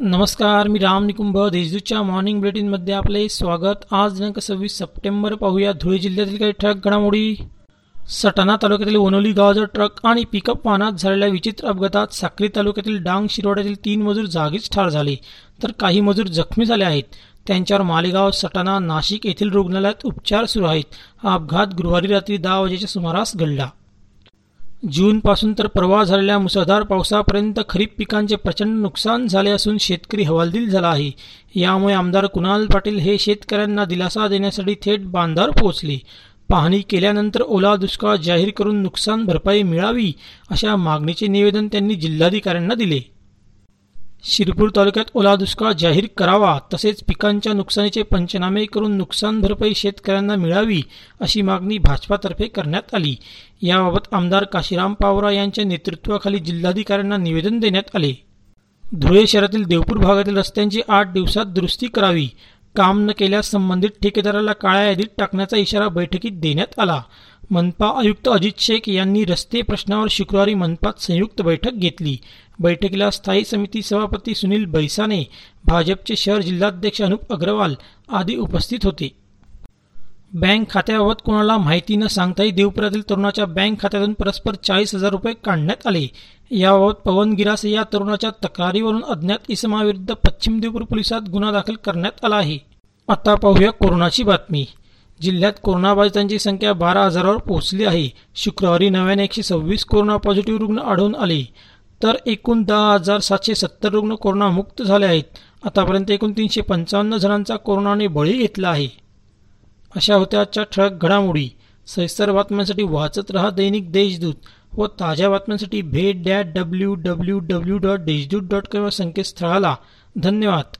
नमस्कार मी राम निकुंभ. देशदूतच्या मॉर्निंग बुलेटिनमध्ये आपले स्वागत. आज दिनांक सव्वीस सप्टेंबर पाहूया धुळे जिल्ह्यातील काही ठळक घडामोडी. सटाणा तालुक्यातील वनोली गावाजवळ ट्रक आणि पिकअप वाहनात झालेल्या विचित्र अपघातात साक्री तालुक्यातील डांग शिरोड्यातील तीन मजूर जागीच ठार झाले. तर काही मजूर जखमी झाले आहेत. त्यांच्यावर मालेगाव सटाणा नाशिक येथील रुग्णालयात उपचार सुरू आहेत. हा अपघात गुरुवारी रात्री दहा वाजेच्या सुमारास घडला. जूनपासून तर प्रवाह झालेल्या मुसळधार पावसापर्यंत खरीप पिकांचे प्रचंड नुकसान झाले असून शेतकरी हवालदिल झाला आहे. यामुळे आमदार कुणाल पाटील हे शेतकऱ्यांना दिलासा देण्यासाठी थेट बांधावर पोहोचले. पाहणी केल्यानंतर ओला दुष्काळ जाहीर करून नुकसान भरपाई मिळावी अशा मागणीचे निवेदन त्यांनी जिल्हाधिकाऱ्यांना दिले. शिरपूर तालुक्यात ओला दुष्काळ जाहीर करावा तसेच पिकांच्या नुकसानीचे पंचनामे करून नुकसान भरपाई शेतकऱ्यांना मिळावी अशी मागणी भाजपातर्फे करण्यात आली. याबाबत आमदार काशीराम पावरा यांच्या नेतृत्वाखाली जिल्हाधिकाऱ्यांना निवेदन देण्यात आले. धुळे शहरातील देवपूर भागातील रस्त्यांची आठ दिवसात दुरुस्ती करावी काम न केल्यास संबंधित ठेकेदाराला काळ्या यादीत टाकण्याचा इशारा बैठकीत देण्यात आला. मनपा आयुक्त अजित शेख यांनी रस्ते प्रश्नावर शुक्रवारी मनपात संयुक्त बैठक घेतली. बैठकीला स्थायी समिती सभापती सुनील बैसाने भाजपचे शहर जिल्हाध्यक्ष अनुप अग्रवाल आदी उपस्थित होते. बँक खात्याबाबत कोणाला माहिती न सांगताही देवपुरातील तरुणाच्या बँक खात्यातून परस्पर चाळीस हजार रुपये काढण्यात आले. याबाबत पवन गिरासे या तरुणाच्या तक्रारीवरून अज्ञात इसमाविरुद्ध पश्चिम देवपूर पोलिसात गुन्हा दाखल करण्यात आला आहे. आता पाहूया कोरोनाची बातमी. जिल्ह्यात कोरोनाबाधितांची संख्या बारा हजारावर पोहोचली आहे. शुक्रवारी नव्याने एकशे सव्वीस कोरोना पॉझिटिव्ह रुग्ण आढळून आले. तर एकूण दहा हजार सातशे सत्तर रुग्ण कोरोनामुक्त झाले आहेत. आतापर्यंत एकूण तीनशे पंचावन्न जणांचा कोरोनाने बळी घेतला आहे. अशा होत्या आजच्या ठळक घडामोडी. सविस्तर बातम्यांसाठी वाचत रहा दैनिक देशदूत व ताज्या बातम्यांसाठी भेट that W W W dot Deshdoot dot com या संकेतस्थळाला. धन्यवाद.